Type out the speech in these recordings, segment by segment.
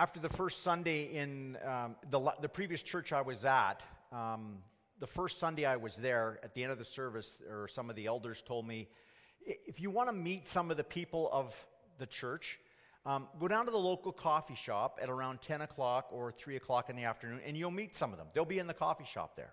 after the first Sunday in um, the, the previous church I was at, um, the first Sunday I was there, at the end of the service, or some of the elders told me, if you want to meet some of the people of the church, um, go down to the local coffee shop at around 10 o'clock or 3 o'clock in the afternoon, and you'll meet some of them. They'll be in the coffee shop there.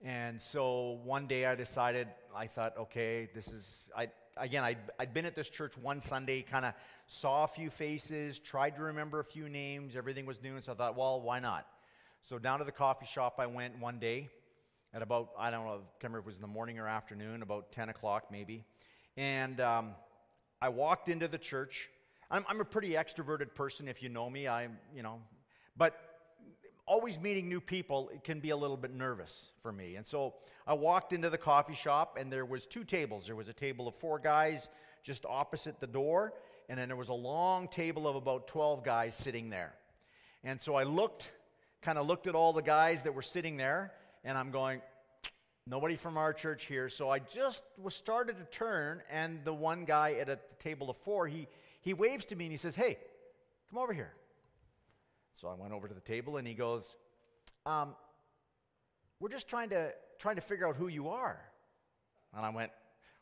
And so one day I decided, I thought, okay, this is, I, again, I'd, I'd been at this church one Sunday, kind of saw a few faces, tried to remember a few names, everything was new, and so I thought, well, why not? So down to the coffee shop I went one day at about, I don't know, I can't remember if it was in the morning or afternoon, about 10 o'clock maybe. And um, I walked into the church. I'm, I'm a pretty extroverted person if you know me. I'm, you know, but always meeting new people it can be a little bit nervous for me. And so i walked into the coffee shop and there was two tables. There was a table of four guys just opposite the door and then there was a long table of about 12 guys sitting there. And so i looked kind of looked at all the guys that were sitting there and i'm going nobody from our church here. So i just was started to turn and the one guy at a table of four he he waves to me and he says hey come over here so I went over to the table and he goes, um, We're just trying to, trying to figure out who you are. And I went,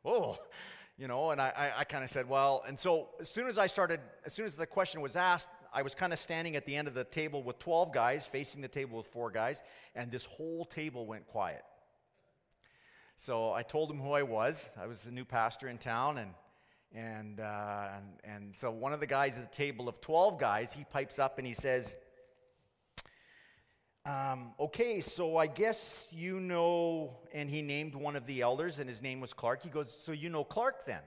Oh, you know, and I, I, I kind of said, Well, and so as soon as I started, as soon as the question was asked, I was kind of standing at the end of the table with 12 guys, facing the table with four guys, and this whole table went quiet. So I told him who I was. I was the new pastor in town, and and, uh, and, and so one of the guys at the table of 12 guys, he pipes up and he says, um, Okay, so I guess you know, and he named one of the elders, and his name was Clark. He goes, So you know Clark then?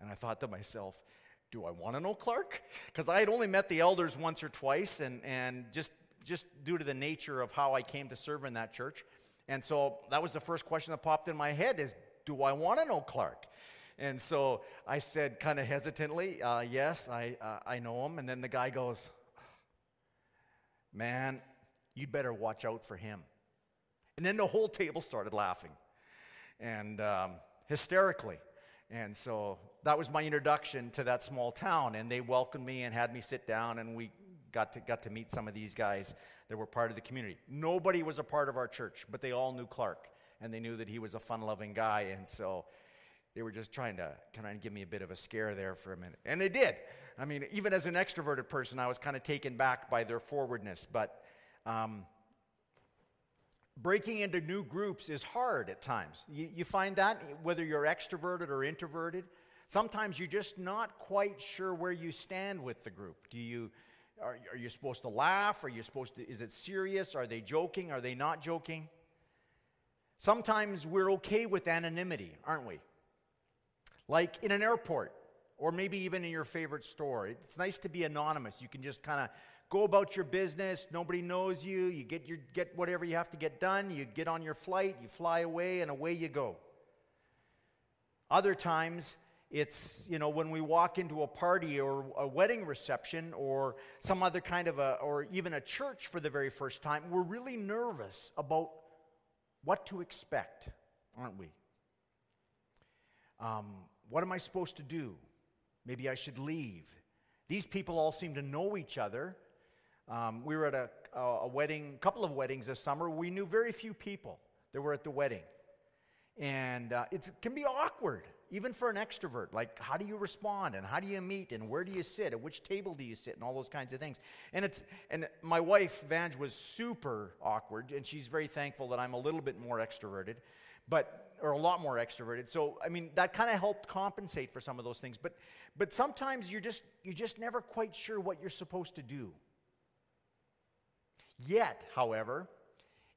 And I thought to myself, Do I want to know Clark? Because I had only met the elders once or twice, and, and just, just due to the nature of how I came to serve in that church. And so that was the first question that popped in my head is, Do I want to know Clark? And so I said, kind of hesitantly, uh, Yes, I, uh, I know him. And then the guy goes, Man, you'd better watch out for him. And then the whole table started laughing and um, hysterically. And so that was my introduction to that small town. And they welcomed me and had me sit down, and we got to, got to meet some of these guys that were part of the community. Nobody was a part of our church, but they all knew Clark, and they knew that he was a fun loving guy. And so they were just trying to kind of give me a bit of a scare there for a minute. And they did. I mean, even as an extroverted person, I was kind of taken back by their forwardness. But um, breaking into new groups is hard at times. You, you find that whether you're extroverted or introverted. Sometimes you're just not quite sure where you stand with the group. Do you, are, are you supposed to laugh? Are you supposed to, is it serious? Are they joking? Are they not joking? Sometimes we're okay with anonymity, aren't we? Like in an airport, or maybe even in your favorite store. It's nice to be anonymous. You can just kind of go about your business. Nobody knows you. You get, your, get whatever you have to get done. You get on your flight, you fly away, and away you go. Other times, it's, you know, when we walk into a party or a wedding reception or some other kind of a, or even a church for the very first time, we're really nervous about what to expect, aren't we? Um, what am I supposed to do? Maybe I should leave. These people all seem to know each other. Um, we were at a, a wedding, a couple of weddings this summer. We knew very few people that were at the wedding. And uh, it can be awkward, even for an extrovert. Like, how do you respond? And how do you meet? And where do you sit? At which table do you sit? And all those kinds of things. And, it's, and my wife, Vange, was super awkward. And she's very thankful that I'm a little bit more extroverted. But or a lot more extroverted. So I mean that kind of helped compensate for some of those things. But but sometimes you're just you're just never quite sure what you're supposed to do. Yet, however,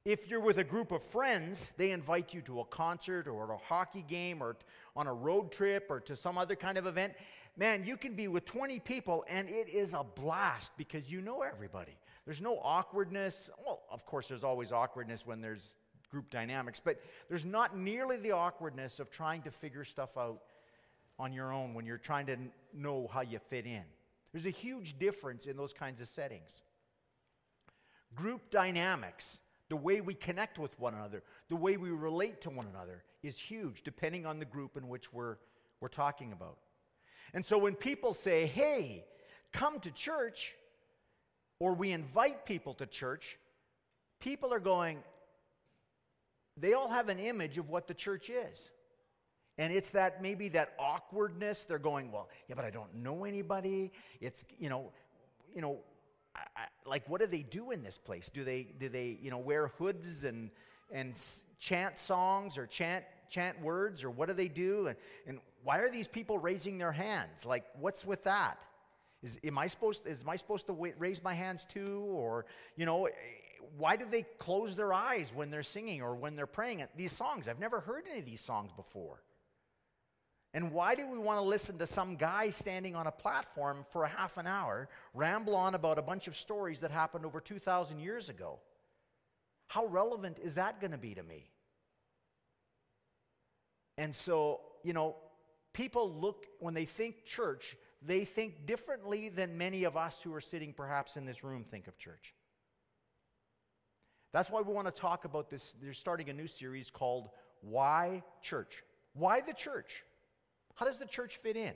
if you're with a group of friends, they invite you to a concert or a hockey game or on a road trip or to some other kind of event. Man, you can be with 20 people and it is a blast because you know everybody. There's no awkwardness. Well, of course, there's always awkwardness when there's group dynamics, but there's not nearly the awkwardness of trying to figure stuff out on your own when you're trying to know how you fit in. There's a huge difference in those kinds of settings. Group dynamics, the way we connect with one another, the way we relate to one another, is huge depending on the group in which we're, we're talking about. And so when people say, hey, come to church or we invite people to church, people are going, they all have an image of what the church is. And it's that maybe that awkwardness. They're going, well, yeah, but I don't know anybody. It's, you know, you know, I, I, like what do they do in this place? Do they, do they, you know, wear hoods and, and chant songs or chant, chant words or what do they do? And, and why are these people raising their hands? Like, what's with that? Is, am I supposed, is am I supposed to raise my hands too? Or, you know, eh, why do they close their eyes when they're singing or when they're praying these songs? I've never heard any of these songs before. And why do we want to listen to some guy standing on a platform for a half an hour ramble on about a bunch of stories that happened over 2,000 years ago? How relevant is that going to be to me? And so, you know, people look, when they think church, they think differently than many of us who are sitting perhaps in this room think of church. That's why we want to talk about this. They're starting a new series called Why Church? Why the church? How does the church fit in?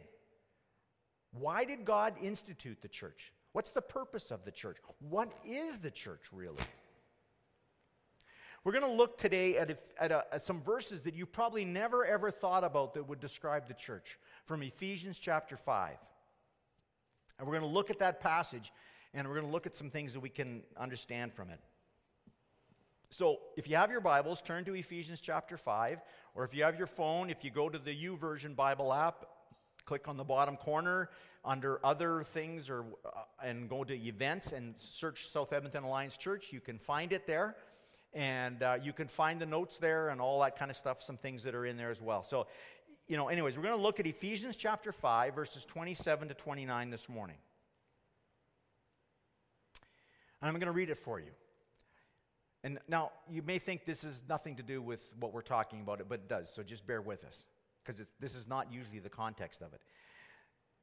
Why did God institute the church? What's the purpose of the church? What is the church really? We're going to look today at, at, a, at, some verses that you probably never ever thought about that would describe the church from Ephesians chapter 5. And we're going to look at that passage and we're going to look at some things that we can understand from it. So, if you have your Bibles, turn to Ephesians chapter 5, or if you have your phone, if you go to the YouVersion Bible app, click on the bottom corner under other things or uh, and go to events and search South Edmonton Alliance Church, you can find it there. And uh, you can find the notes there and all that kind of stuff, some things that are in there as well. So, you know, anyways, we're going to look at Ephesians chapter 5, verses 27 to 29 this morning. And I'm going to read it for you. And now, you may think this is nothing to do with what we're talking about, but it does, so just bear with us, because this is not usually the context of it.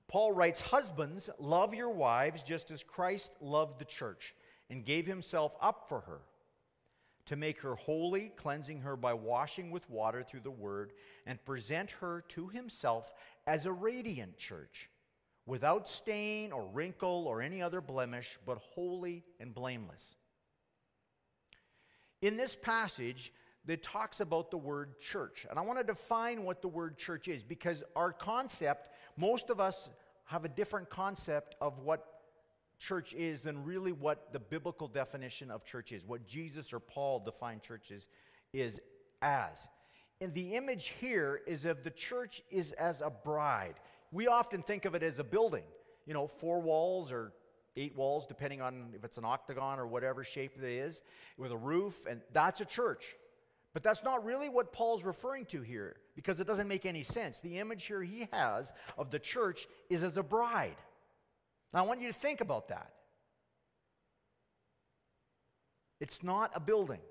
Paul writes Husbands, love your wives just as Christ loved the church and gave himself up for her to make her holy, cleansing her by washing with water through the word, and present her to himself as a radiant church, without stain or wrinkle or any other blemish, but holy and blameless. In this passage, that talks about the word church. And I want to define what the word church is because our concept, most of us have a different concept of what church is than really what the biblical definition of church is, what Jesus or Paul defined churches is as. And the image here is of the church is as a bride. We often think of it as a building, you know, four walls or eight walls, depending on if it's an octagon or whatever shape it is, with a roof, and that's a church. But that's not really what Paul's referring to here because it doesn't make any sense. The image here he has of the church is as a bride. Now, I want you to think about that. It's not a building.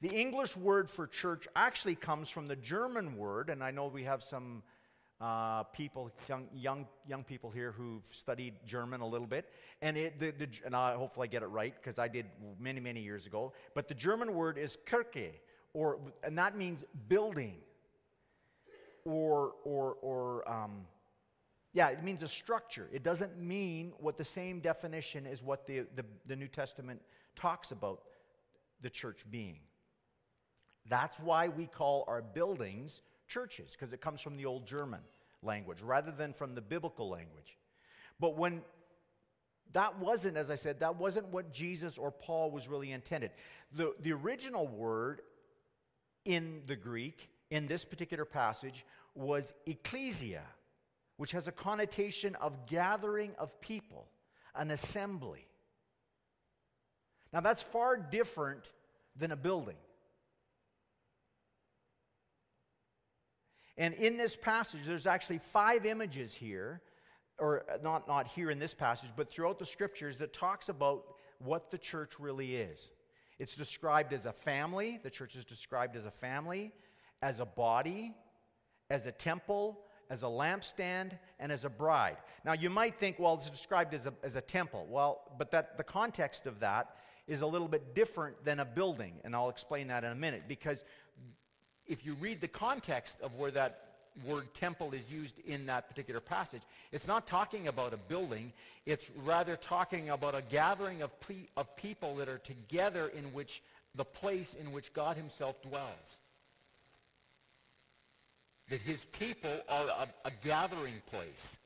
The English word for church actually comes from the German word, and I know we have some uh, people, young, young, young people here who've studied German a little bit, and, it, the, the, and I, hopefully I get it right because I did many, many years ago. But the German word is Kirche, or, and that means building, or, or, or um, yeah, it means a structure. It doesn't mean what the same definition is what the, the, the New Testament talks about the church being. That's why we call our buildings churches, because it comes from the old German language rather than from the biblical language. But when that wasn't, as I said, that wasn't what Jesus or Paul was really intended. The, the original word in the Greek, in this particular passage, was ecclesia, which has a connotation of gathering of people, an assembly. Now, that's far different than a building. And in this passage, there's actually five images here, or not, not here in this passage, but throughout the scriptures that talks about what the church really is. It's described as a family, the church is described as a family, as a body, as a temple, as a lampstand, and as a bride. Now, you might think, well, it's described as a, as a temple. Well, but that, the context of that is a little bit different than a building, and I'll explain that in a minute because if you read the context of where that word temple is used in that particular passage, it's not talking about a building. It's rather talking about a gathering of, of people that are together in which the place in which God himself dwells. That his people are a, a gathering place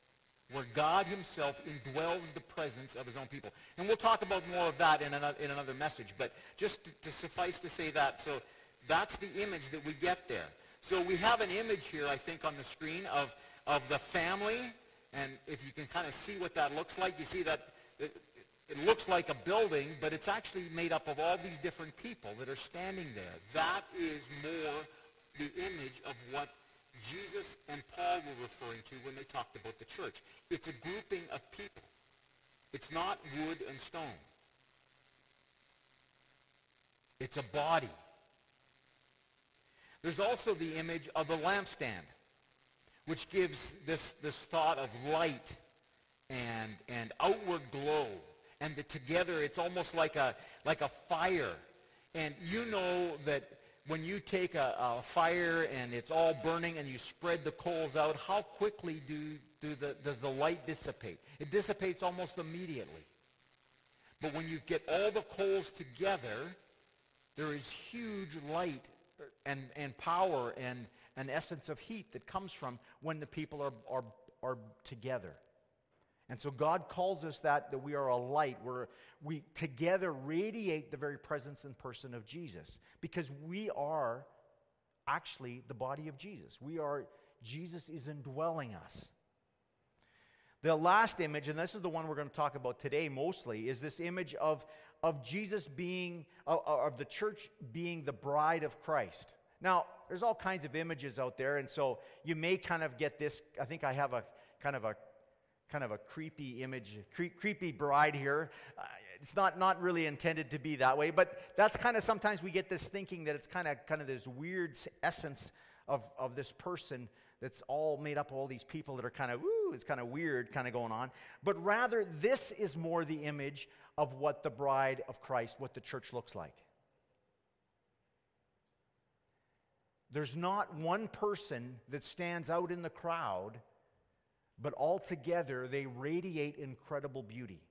where God himself indwells the presence of his own people. And we'll talk about more of that in another, in another message. But just to, to suffice to say that, so that's the image that we get there. So we have an image here, I think, on the screen of, of the family. And if you can kind of see what that looks like, you see that it, it looks like a building, but it's actually made up of all these different people that are standing there. That is more the image of what Jesus and Paul were referring to when they talked about the church. It's a grouping of people. It's not wood and stone. It's a body. There's also the image of the lampstand, which gives this, this thought of light and, and outward glow. And that together it's almost like a, like a fire. And you know that when you take a, a, fire and it's all burning and you spread the coals out, how quickly do, do the, does the light dissipate? It dissipates almost immediately. But when you get all the coals together, there is huge light and, and power and an essence of heat that comes from when the people are, are, are together. And so God calls us that, that we are a light. We're, we together radiate the very presence and person of Jesus because we are actually the body of Jesus. We are, Jesus is indwelling us. The last image, and this is the one we're going to talk about today mostly, is this image of, of Jesus being, of the church being the bride of Christ. Now, there's all kinds of images out there, and so you may kind of get this. I think I have a kind of a kind of a creepy image, cre- creepy bride here. Uh, it's not, not really intended to be that way, but that's kind of sometimes we get this thinking that it's kind of kind of this weird essence of, of this person that's all made up of all these people that are kind of, ooh, it's kind of weird kind of going on. But rather, this is more the image of what the bride of Christ, what the church looks like. There's not one person that stands out in the crowd but altogether they radiate incredible beauty.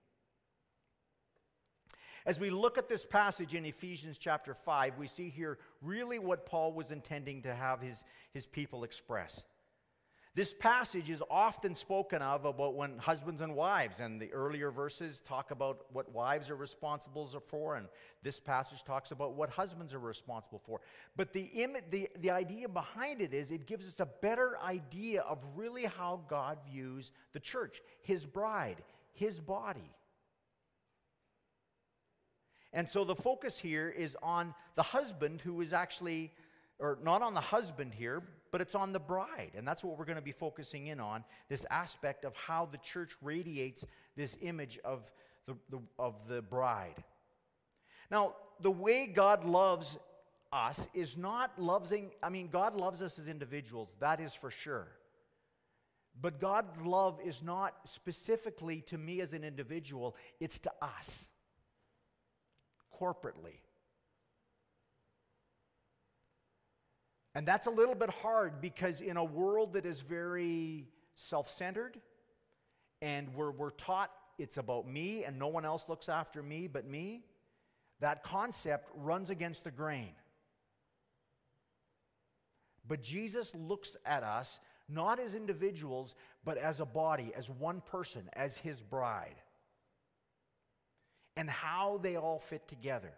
As we look at this passage in Ephesians chapter 5, we see here really what Paul was intending to have his, his people express. This passage is often spoken of about when husbands and wives, and the earlier verses talk about what wives are responsible for, and this passage talks about what husbands are responsible for. But the, Im- the, the idea behind it is it gives us a better idea of really how God views the church, his bride, his body. And so the focus here is on the husband who is actually, or not on the husband here, but it's on the bride. And that's what we're going to be focusing in on this aspect of how the church radiates this image of the, the, of the bride. Now, the way God loves us is not loving, I mean, God loves us as individuals, that is for sure. But God's love is not specifically to me as an individual, it's to us corporately. And that's a little bit hard because in a world that is very self centered and where we're taught it's about me and no one else looks after me but me, that concept runs against the grain. But Jesus looks at us not as individuals, but as a body, as one person, as his bride, and how they all fit together.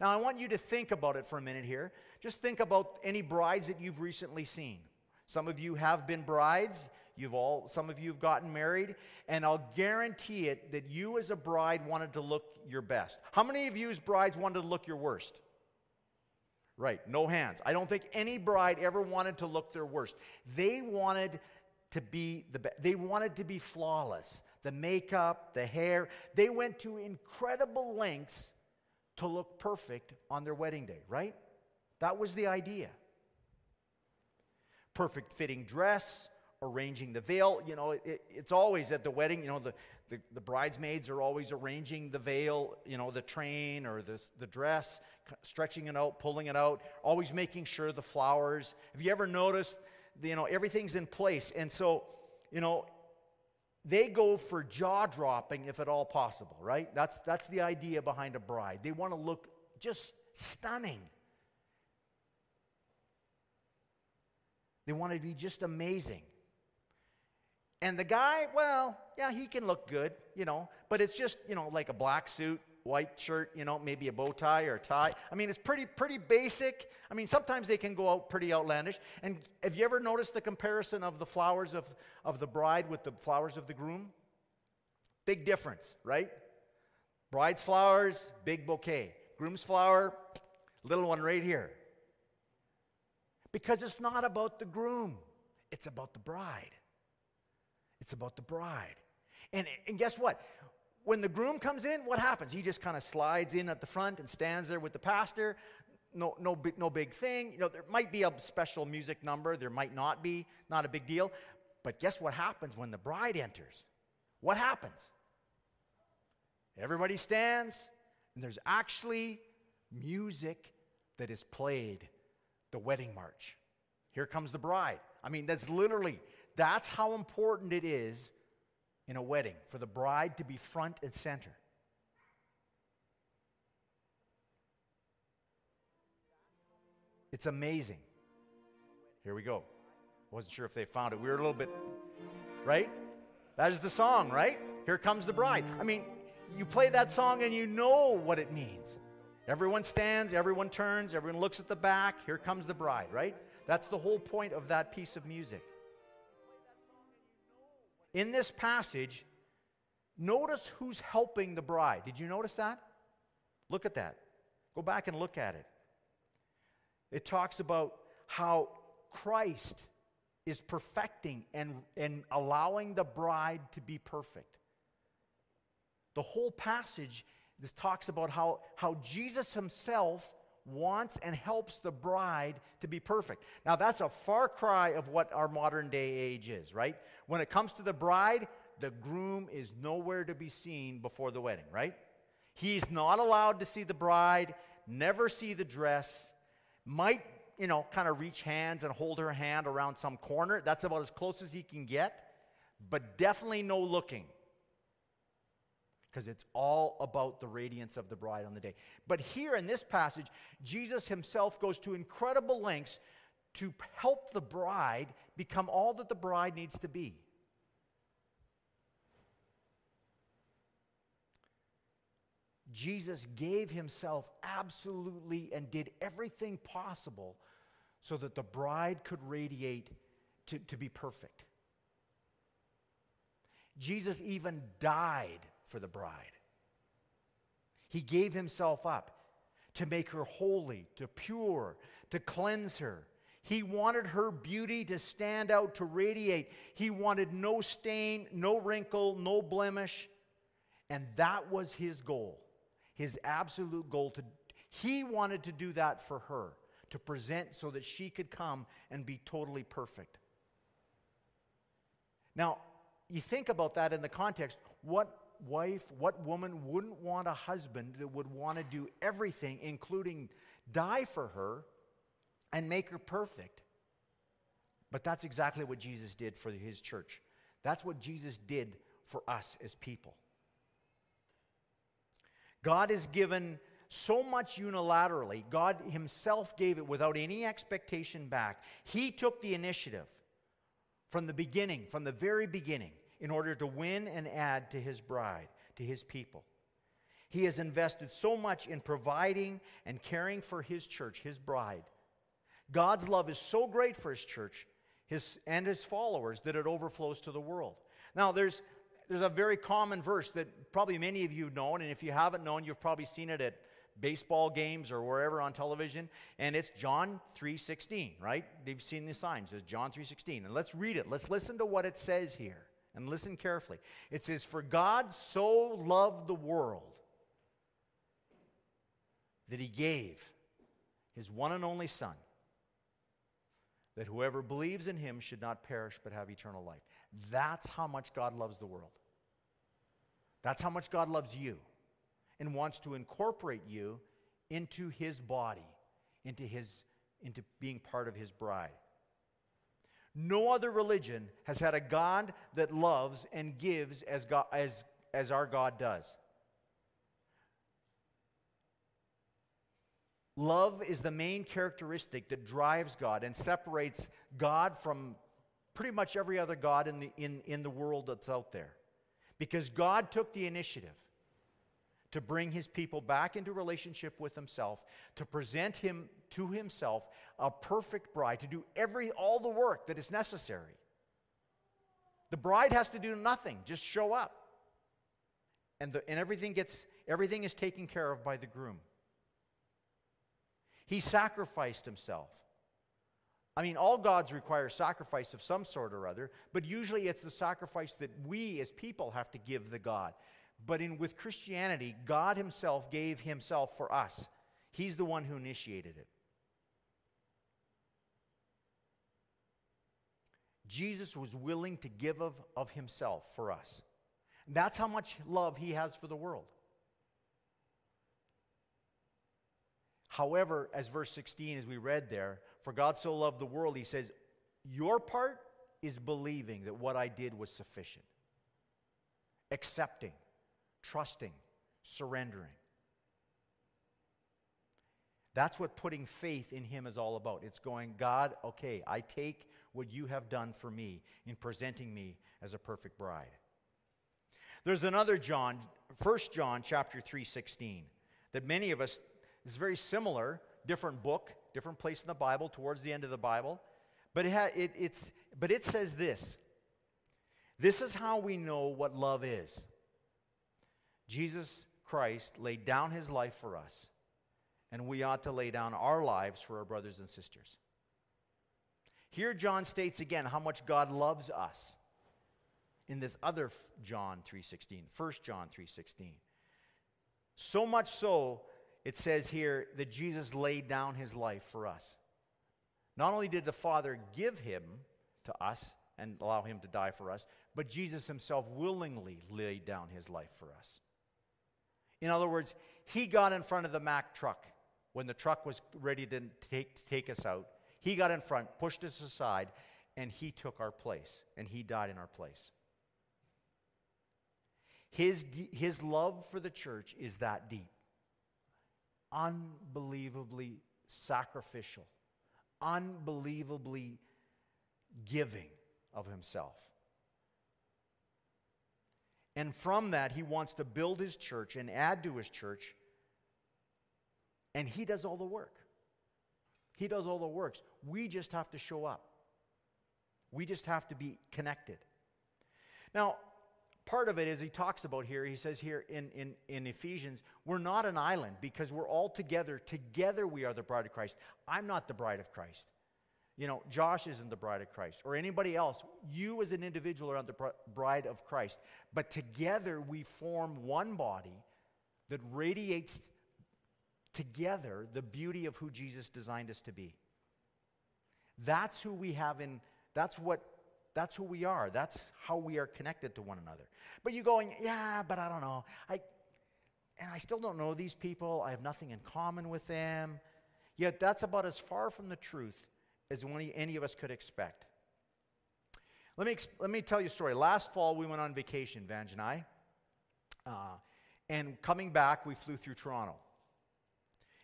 Now, I want you to think about it for a minute here. Just think about any brides that you've recently seen. Some of you have been brides. You've all, some of you have gotten married, and I'll guarantee it that you as a bride wanted to look your best. How many of you as brides wanted to look your worst? Right, no hands. I don't think any bride ever wanted to look their worst. They wanted to be the best. They wanted to be flawless. The makeup, the hair, they went to incredible lengths to look perfect on their wedding day, right? That was the idea. Perfect fitting dress, arranging the veil. You know, it, it's always at the wedding, you know, the, the, the, bridesmaids are always arranging the veil, you know, the train or the, the dress, stretching it out, pulling it out, always making sure the flowers. Have you ever noticed you know, everything's in place. And so, you know, they go for jaw dropping if at all possible, right? That's, that's the idea behind a bride. They want to look just stunning. They want to be just amazing. And the guy, well, yeah, he can look good, you know, but it's just, you know, like a black suit, white shirt, you know, maybe a bow tie or a tie. I mean, it's pretty pretty basic. I mean, sometimes they can go out pretty outlandish. And have you ever noticed the comparison of the flowers of, of the bride with the flowers of the groom? Big difference, right? Bride's flowers, big bouquet. Groom's flower, little one right here. Because it's not about the groom, it's about the bride. It's about the bride. And, and guess what? When the groom comes in, what happens? He just kind of slides in at the front and stands there with the pastor. No, no, big, no big thing. You know, there might be a special music number, there might not be, not a big deal. But guess what happens when the bride enters? What happens? Everybody stands, and there's actually music that is played the wedding march. Here comes the bride. I mean, that's literally, that's how important it is in a wedding for the bride to be front and center. It's amazing. Here we go. Wasn't sure if they found it. We were a little bit, right? That is the song, right? Here comes the bride. I mean, you play that song and you know what it means. Everyone stands, everyone turns, everyone looks at the back. Here comes the bride, right? That's the whole point of that piece of music in this passage, notice who's helping the bride. Did you notice that? Look at that. Go back and look at it. It talks about how Christ is perfecting and, and allowing the bride to be perfect. The whole passage this talks about how, how Jesus himself wants and helps the bride to be perfect. Now, that's a far cry of what our modern day age is, right? When it comes to the bride, the groom is nowhere to be seen before the wedding, right? He's not allowed to see the bride, never see the dress, might, you know, kind of reach hands and hold her hand around some corner. That's about as close as he can get, but definitely no looking because it's all about the radiance of the bride on the day. But here in this passage, Jesus himself goes to incredible lengths to help the bride become all that the bride needs to be. Jesus gave himself absolutely and did everything possible so that the bride could radiate to, to be perfect. Jesus even died for the bride. He gave himself up to make her holy, to pure, to cleanse her. He wanted her beauty to stand out, to radiate. He wanted no stain, no wrinkle, no blemish. And that was his goal, his absolute goal. To, he wanted to do that for her, to present so that she could come and be totally perfect. Now, you think about that in the context. What wife, what woman wouldn't want a husband that would want to do everything, including die for her and make her perfect? But that's exactly what Jesus did for his church. That's what Jesus did for us as people. God has given so much unilaterally. God Himself gave it without any expectation back. He took the initiative from the beginning, from the very beginning in order to win and add to his bride, to his people. He has invested so much in providing and caring for his church, his bride. God's love is so great for his church his, and his followers that it overflows to the world. Now, there's, there's a very common verse that probably many of you known, and if you haven't known, you've probably seen it at baseball games or wherever on television and it's john 3.16 right they've seen the signs it's john 3.16 and let's read it let's listen to what it says here and listen carefully. It says, For God so loved the world that he gave his one and only Son, that whoever believes in him should not perish but have eternal life. That's how much God loves the world. That's how much God loves you and wants to incorporate you into his body, into, his, into being part of his bride. No other religion has had a God that loves and gives as, God, as, as our God does. Love is the main characteristic that drives God and separates God from pretty much every other God in the, in, in the world that's out there. Because God took the initiative to bring his people back into relationship with himself, to present him to himself a perfect bride, to do every all the work that is necessary. The bride has to do nothing, just show up. And, the, and everything gets everything is taken care of by the groom. He sacrificed himself. I mean, all gods require sacrifice of some sort or other, but usually it's the sacrifice that we as people have to give the God. But in, with Christianity, God Himself gave Himself for us. He's the one who initiated it. Jesus was willing to give of, of Himself for us. That's how much love He has for the world. However, as verse 16, as we read there, for God so loved the world, He says, Your part is believing that what I did was sufficient, accepting trusting, surrendering. That's what putting faith in Him is all about. It's going, God, okay, I take what you have done for me in presenting me as a perfect bride. There's another John, 1 John chapter 3, 16, that many of us is very similar, different book, different place in the Bible, towards the end of the Bible. But it, ha- it, it's, but it says this This is how we know what love is. Jesus Christ laid down his life for us, and we ought to lay down our lives for our brothers and sisters. Here John states again how much God loves us in this other John 3:16, 1 John 3:16. So much so it says here that Jesus laid down his life for us. Not only did the Father give him to us and allow him to die for us, but Jesus himself willingly laid down his life for us. In other words, he got in front of the Mack truck when the truck was ready to take, to take us out. He got in front, pushed us aside, and he took our place, and he died in our place. His, his love for the church is that deep, unbelievably sacrificial, unbelievably giving of himself. And from that, he wants to build his church and add to his church. And he does all the work. He does all the works. We just have to show up. We just have to be connected. Now, part of it is he talks about here, he says here in, in, in Ephesians, we're not an island because we're all together. Together we are the bride of Christ. I'm not the bride of Christ. You know, Josh isn't the bride of Christ or anybody else. You as an individual are not the bride of Christ. But together we form one body that radiates together the beauty of who Jesus designed us to be. That's who we have in, that's what, that's who we are. That's how we are connected to one another. But you're going, yeah, but I don't know. I, and I still don't know these people. I have nothing in common with them. Yet that's about as far from the truth as any, of us could expect. Let me, let me tell you a story. Last fall, we went on vacation, Vange and I. Uh, and coming back, we flew through Toronto.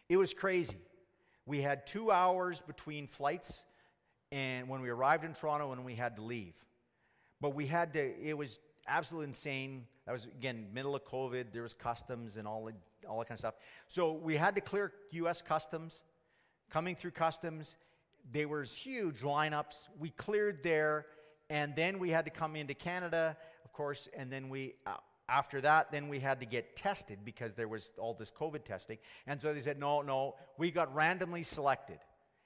It was crazy. We had two hours between flights and when we arrived in Toronto and we had to leave. But we had to, it was absolutely insane. That was, again, middle of COVID. There was customs and all, all that kind of stuff. So we had to clear U.S. customs. Coming through customs, there was huge lineups. We cleared there, and then we had to come into Canada, of course, and then we. Uh, after that, then we had to get tested because there was all this COVID testing. And so they said, no, no, we got randomly selected.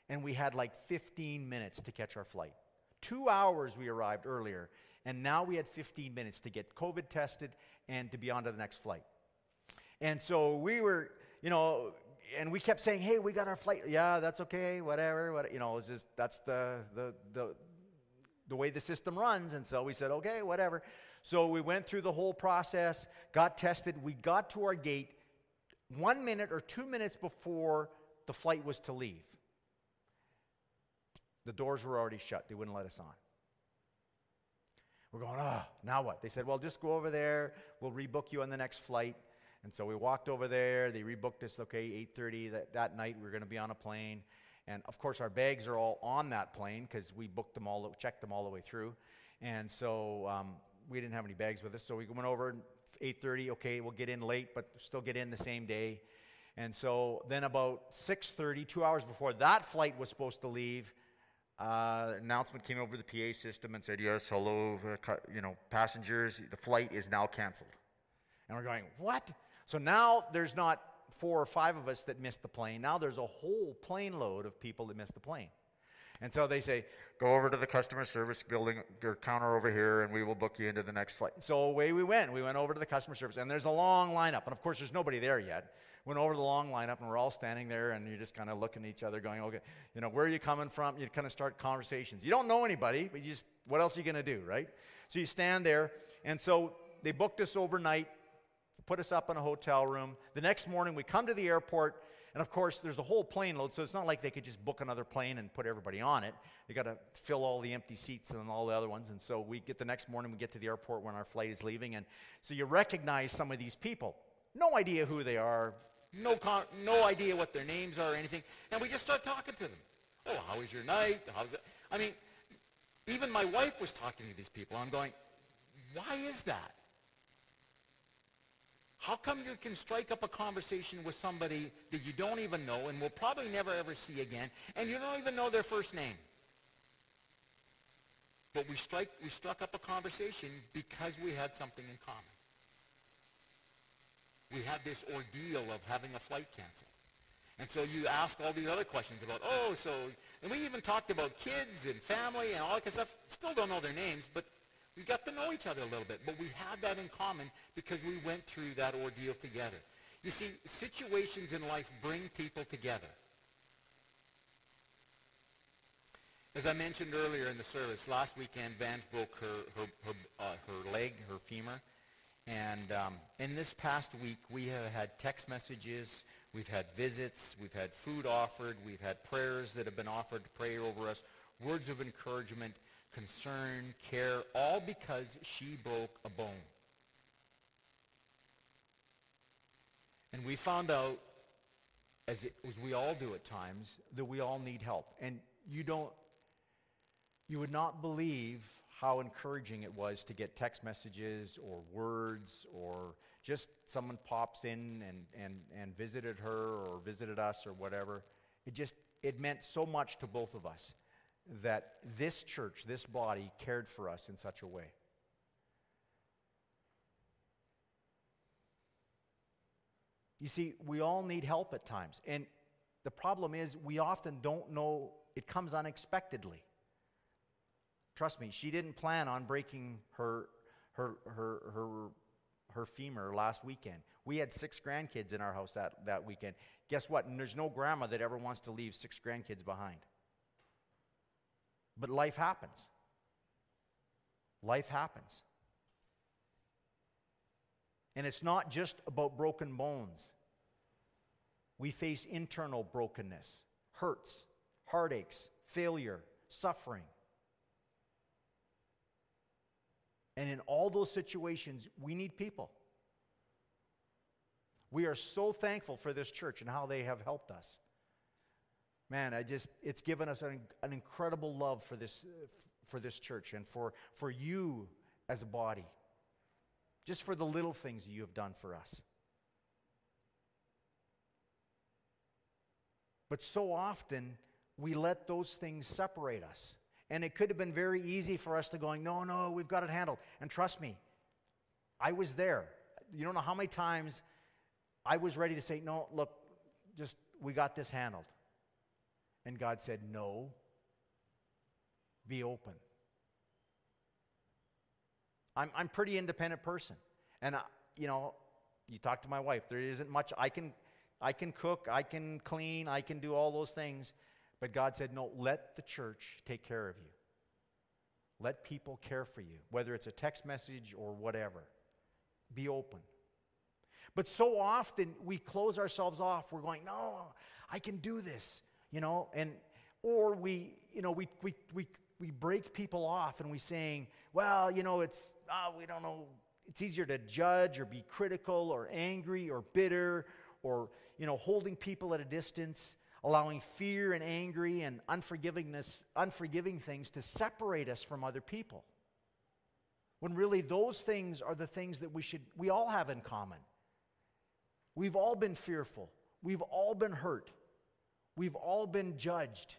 And we had like 15 minutes to catch our flight. Two hours we arrived earlier, and now we had 15 minutes to get COVID tested and to be on to the next flight. And so we were, you know, and we kept saying, "Hey, we got our flight. Yeah, that's okay. Whatever. What, you know, it's just that's the the the the way the system runs." And so we said, "Okay, whatever." So we went through the whole process, got tested. We got to our gate one minute or two minutes before the flight was to leave. The doors were already shut, they wouldn't let us on. We're going, oh, now what? They said, well, just go over there. We'll rebook you on the next flight. And so we walked over there. They rebooked us, okay, 8.30 that, that night. We were going to be on a plane. And of course, our bags are all on that plane because we booked them all, checked them all the way through. And so um, we didn't have any bags with us. So we went over 8.30. Okay, we'll get in late, but still get in the same day. And so then about 6.30, two hours before that flight was supposed to leave, uh, announcement came over the PA system and said, yes, hello, uh, you know, passengers, the flight is now canceled. And we're going, what? So now there's not four or five of us that missed the plane. Now there's a whole plane load of people that missed the plane. And so they say, go over to the customer service building or counter over here and we will book you into the next flight. So away we went. We went over to the customer service and there's a long lineup. And of course, there's nobody there yet. Went over the long lineup and we're all standing there and you're just kind of looking at each other going, okay, you know, where are you coming from? You kind of start conversations. You don't know anybody, but you just, what else are you going to do, right? So you stand there. And so they booked us overnight, put us up in a hotel room. The next morning we come to the airport and of course, there's a whole plane load, so it's not like they could just book another plane and put everybody on it. They got to fill all the empty seats and all the other ones. And so we get the next morning, we get to the airport when our flight is leaving. And so you recognize some of these people. No idea who they are, no, con- no idea what their names are or anything. And we just start talking to them. Oh, how was your night? How's it? I mean, even my wife was talking to these people. I'm going, why is that? How come you can strike up a conversation with somebody that you don't even know and will probably never ever see again, and you don't even know their first name? But we, strike, we struck up a conversation because we had something in common. We had this ordeal of having a flight canceled. And so you ask all these other questions about, oh, so, and we even talked about kids and family and all that kind of stuff. Still don't know their names, but we got to know each other a little bit, but we had that in common because we went through that ordeal together. You see, situations in life bring people together. As I mentioned earlier in the service, last weekend Vange broke her, her, her, uh, her leg, her femur. And um, in this past week, we have had text messages, we've had visits, we've had food offered, we've had prayers that have been offered to pray over us, words of encouragement concern, care, all because she broke a bone. And we found out, as, it, as we all do at times, that we all need help. And you don't, you would not believe how encouraging it was to get text messages or words or just someone pops in and, and, and visited her or visited us or whatever. It just, it meant so much to both of us that this church, this body, cared for us in such a way. You see, we all need help at times. And the problem is, we often don't know, it comes unexpectedly. Trust me, she didn't plan on breaking her, her, her, her, her femur last weekend. We had six grandkids in our house that, that weekend. Guess what? And there's no grandma that ever wants to leave six grandkids behind. But life happens. Life happens. And it's not just about broken bones. We face internal brokenness, hurts, heartaches, failure, suffering. And in all those situations, we need people. We are so thankful for this church and how they have helped us man, I just, it's given us an, an incredible love for this, for this church and for, for you as a body. Just for the little things you have done for us. But so often, we let those things separate us. And it could have been very easy for us to going, no, no, we've got it handled. And trust me, I was there. You don't know how many times I was ready to say, no, look, just, we got this handled. And God said, No, be open. I'm, I'm pretty independent person. And, I, you know, you talk to my wife, there isn't much I can, I can cook, I can clean, I can do all those things. But God said, No, let the church take care of you. Let people care for you, whether it's a text message or whatever. Be open. But so often we close ourselves off. We're going, No, I can do this you know, and Or we, you know, we, we, we, we break people off and we saying, well, you know, it's, oh, we don't know, it's easier to judge or be critical or angry or bitter or, you know, holding people at a distance, allowing fear and angry and unforgivingness, unforgiving things to separate us from other people. When really those things are the things that we should, we all have in common. We've all been fearful. We've all been hurt. We've all been judged.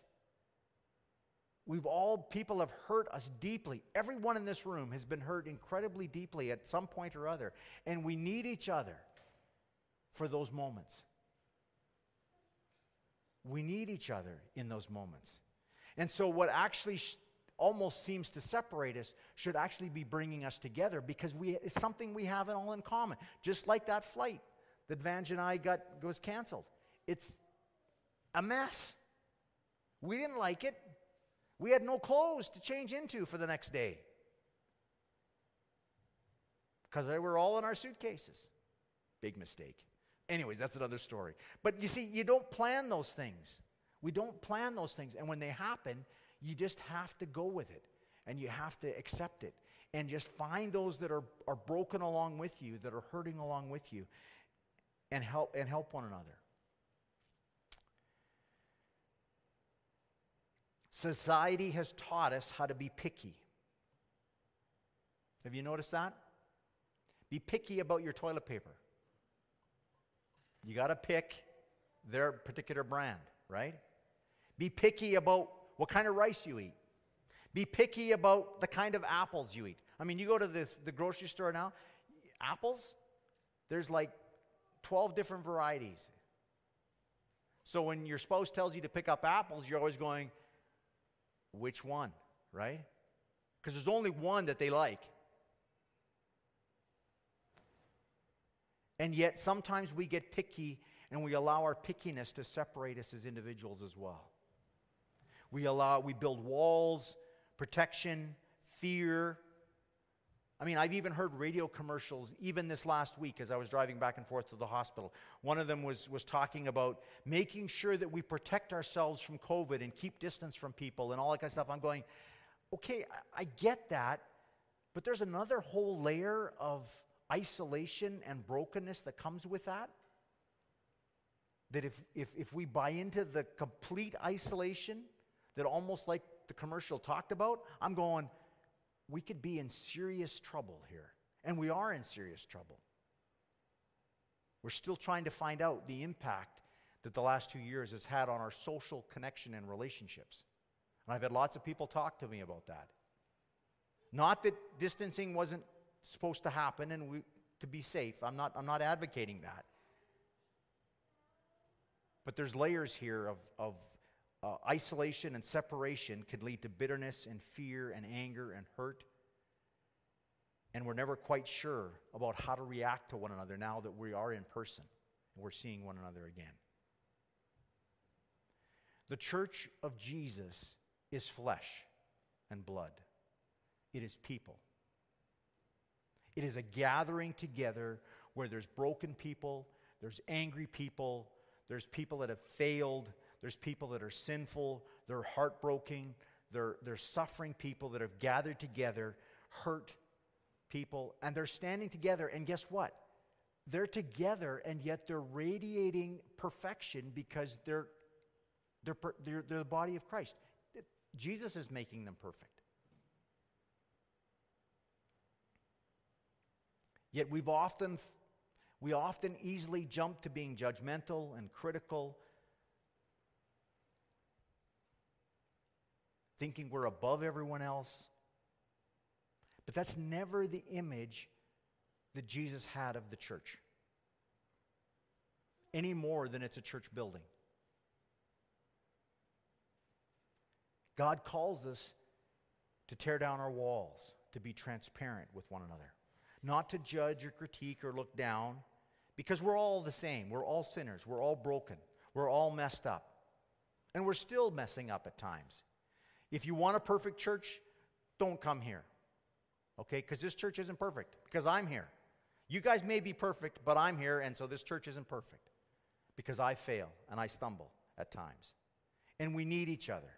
We've all, people have hurt us deeply. Everyone in this room has been hurt incredibly deeply at some point or other. And we need each other for those moments. We need each other in those moments. And so, what actually sh- almost seems to separate us should actually be bringing us together because we, it's something we have all in common. Just like that flight that Vange and I got was canceled. It's a mess. We didn't like it. We had no clothes to change into for the next day because they were all in our suitcases. Big mistake. Anyways, that's another story. But you see, you don't plan those things. We don't plan those things. And when they happen, you just have to go with it and you have to accept it and just find those that are, are broken along with you, that are hurting along with you, and help, and help one another. Society has taught us how to be picky. Have you noticed that? Be picky about your toilet paper. You got to pick their particular brand, right? Be picky about what kind of rice you eat. Be picky about the kind of apples you eat. I mean, you go to the, the grocery store now, apples, there's like 12 different varieties. So when your spouse tells you to pick up apples, you're always going, which one, right? Because there's only one that they like. And yet, sometimes we get picky and we allow our pickiness to separate us as individuals as well. We allow, we build walls, protection, fear. I mean, I've even heard radio commercials, even this last week as I was driving back and forth to the hospital. One of them was, was talking about making sure that we protect ourselves from COVID and keep distance from people and all that kind of stuff. I'm going, okay, I, I get that, but there's another whole layer of isolation and brokenness that comes with that. That if, if, if we buy into the complete isolation, that almost like the commercial talked about, I'm going, we could be in serious trouble here. And we are in serious trouble. We're still trying to find out the impact that the last two years has had on our social connection and relationships. And I've had lots of people talk to me about that. Not that distancing wasn't supposed to happen and we, to be safe. I'm not, I'm not advocating that. But there's layers here of, of uh, isolation and separation can lead to bitterness and fear and anger and hurt. And we're never quite sure about how to react to one another now that we are in person and we're seeing one another again. The church of Jesus is flesh and blood, it is people. It is a gathering together where there's broken people, there's angry people, there's people that have failed, there's people that are sinful, they're heartbroken, they're, they're suffering people that have gathered together, hurt people, and they're standing together. And guess what? They're together, and yet they're radiating perfection because they're, they're, they're, they're the body of Christ. Jesus is making them perfect. Yet we've often, we often easily jump to being judgmental and critical, thinking we're above everyone else. But that's never the image that Jesus had of the church, any more than it's a church building. God calls us to tear down our walls, to be transparent with one another not to judge or critique or look down, because we're all the same. We're all sinners. We're all broken. We're all messed up. And we're still messing up at times. If you want a perfect church, don't come here. Okay? Because this church isn't perfect, because I'm here. You guys may be perfect, but I'm here, and so this church isn't perfect because I fail and I stumble at times. And we need each other.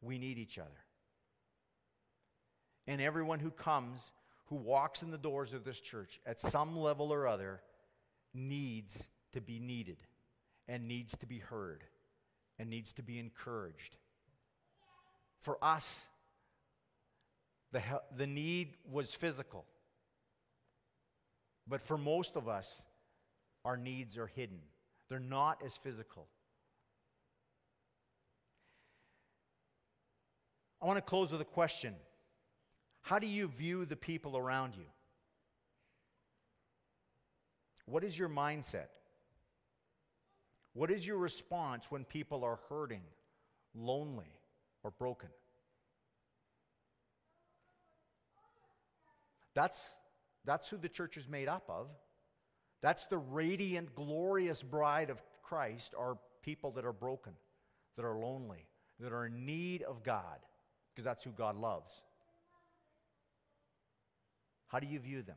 We need each other. And everyone who comes, who walks in the doors of this church at some level or other, needs to be needed and needs to be heard and needs to be encouraged. For us, the, the need was physical. But for most of us, our needs are hidden. They're not as physical. I want to close with a question How do you view the people around you? What is your mindset? What is your response when people are hurting, lonely, or broken? That's, that's who the church is made up of. That's the radiant, glorious bride of Christ, are people that are broken, that are lonely, that are in need of God, because that's who God loves. How do you view them?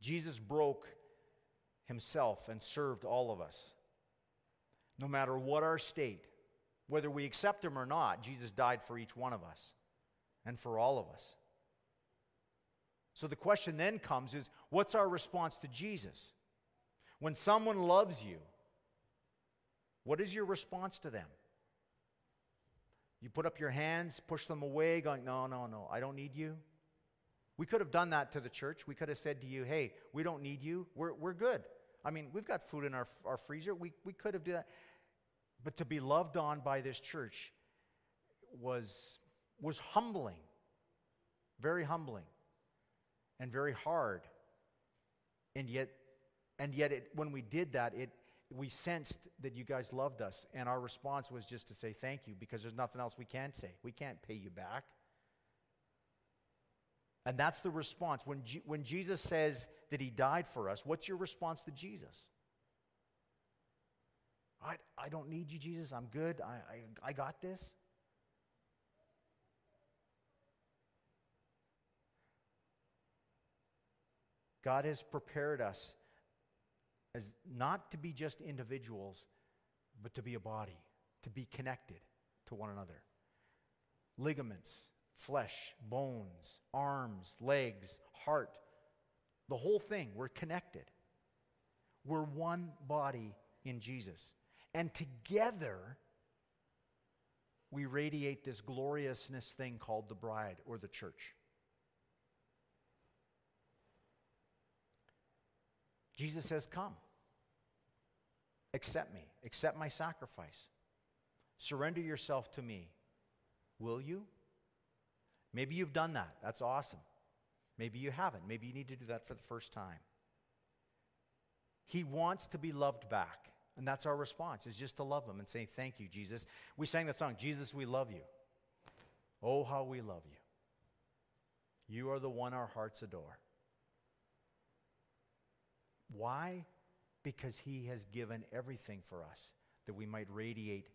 Jesus broke himself and served all of us. No matter what our state, whether we accept him or not, Jesus died for each one of us and for all of us. So the question then comes is what's our response to Jesus? When someone loves you, what is your response to them? You put up your hands, push them away, going, No, no, no, I don't need you. We could have done that to the church. We could have said to you, Hey, we don't need you. We're, we're good. I mean, we've got food in our, our freezer. We, we could have done that. But to be loved on by this church was, was humbling, very humbling, and very hard. And yet, and yet it, when we did that, it, we sensed that you guys loved us. And our response was just to say thank you because there's nothing else we can say. We can't pay you back. And that's the response. When, G- when Jesus says that he died for us, what's your response to Jesus? I, I don't need you, Jesus. I'm good. I, I, I got this. God has prepared us as not to be just individuals, but to be a body, to be connected to one another. Ligaments, flesh, bones, arms, legs, heart, the whole thing. We're connected. We're one body in Jesus. And together, we radiate this gloriousness thing called the bride or the church. Jesus says, Come. Accept me. Accept my sacrifice. Surrender yourself to me. Will you? Maybe you've done that. That's awesome. Maybe you haven't. Maybe you need to do that for the first time. He wants to be loved back. And that's our response, is just to love them and say, Thank you, Jesus. We sang that song, Jesus, we love you. Oh, how we love you. You are the one our hearts adore. Why? Because he has given everything for us that we might radiate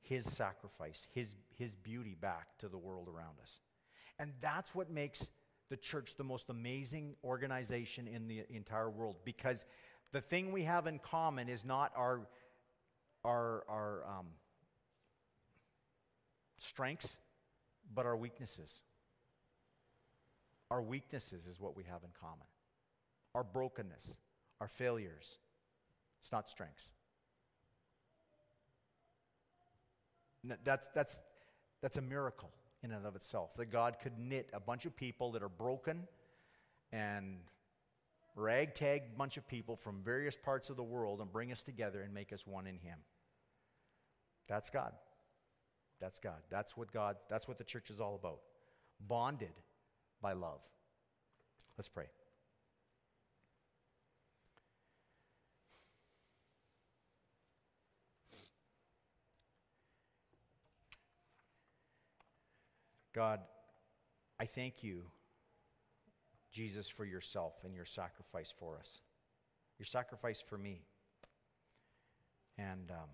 his sacrifice, his, his beauty back to the world around us. And that's what makes the church the most amazing organization in the entire world because the thing we have in common is not our, our, our um, strengths, but our weaknesses. Our weaknesses is what we have in common. Our brokenness, our failures. It's not strengths. That's, that's, that's a miracle in and of itself that God could knit a bunch of people that are broken and ragtag bunch of people from various parts of the world and bring us together and make us one in Him. That's God. That's God. That's what God, that's what the church is all about. Bonded by love. Let's pray. God, I thank you, Jesus, for yourself and your sacrifice for us, your sacrifice for me. And um,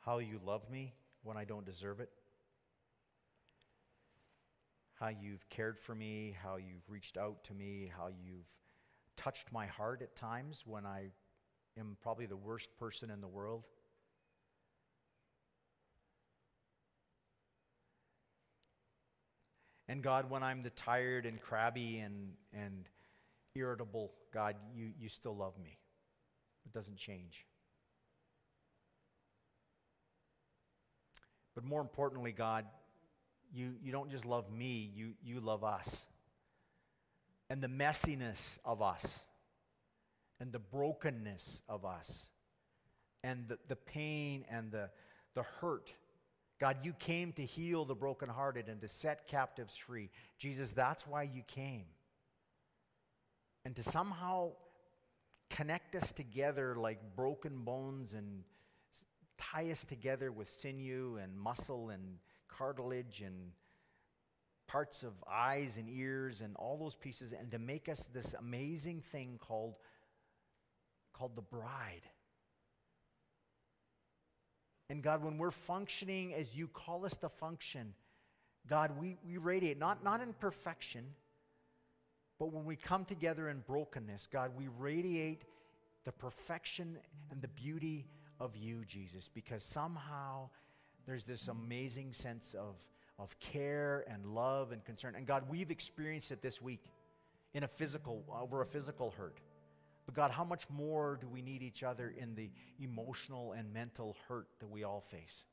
how you love me when I don't deserve it, how you've cared for me, how you've reached out to me, how you've touched my heart at times when I am probably the worst person in the world. And God, when I'm the tired and crabby and, and irritable, God, you, you still love me. It doesn't change. But more importantly, God, you, you don't just love me, you, you love us. And the messiness of us, and the brokenness of us, and the, the pain and the, the hurt. God, you came to heal the brokenhearted and to set captives free. Jesus, that's why you came. And to somehow connect us together like broken bones and tie us together with sinew and muscle and cartilage and parts of eyes and ears and all those pieces and to make us this amazing thing called called the bride. And God, when we're functioning as you call us to function, God, we, we radiate, not, not in perfection, but when we come together in brokenness, God, we radiate the perfection and the beauty of you, Jesus, because somehow there's this amazing sense of, of care and love and concern. And God, we've experienced it this week in a physical, over a physical hurt. But God, how much more do we need each other in the emotional and mental hurt that we all face?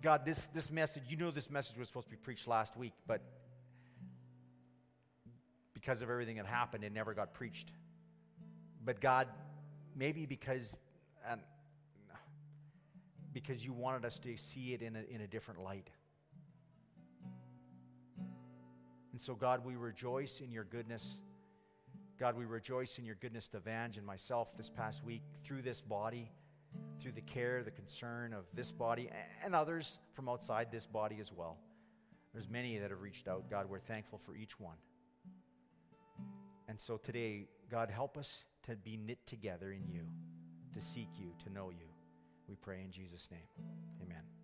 God, this, this message, you know, this message was supposed to be preached last week, but because of everything that happened, it never got preached. But God, maybe because, um, because you wanted us to see it in a, in a different light. And so, God, we rejoice in your goodness. God, we rejoice in your goodness to Vange and myself this past week through this body, through the care, the concern of this body, and others from outside this body as well. There's many that have reached out. God, we're thankful for each one. And so today, God, help us to be knit together in you, to seek you, to know you. We pray in Jesus' name. Amen.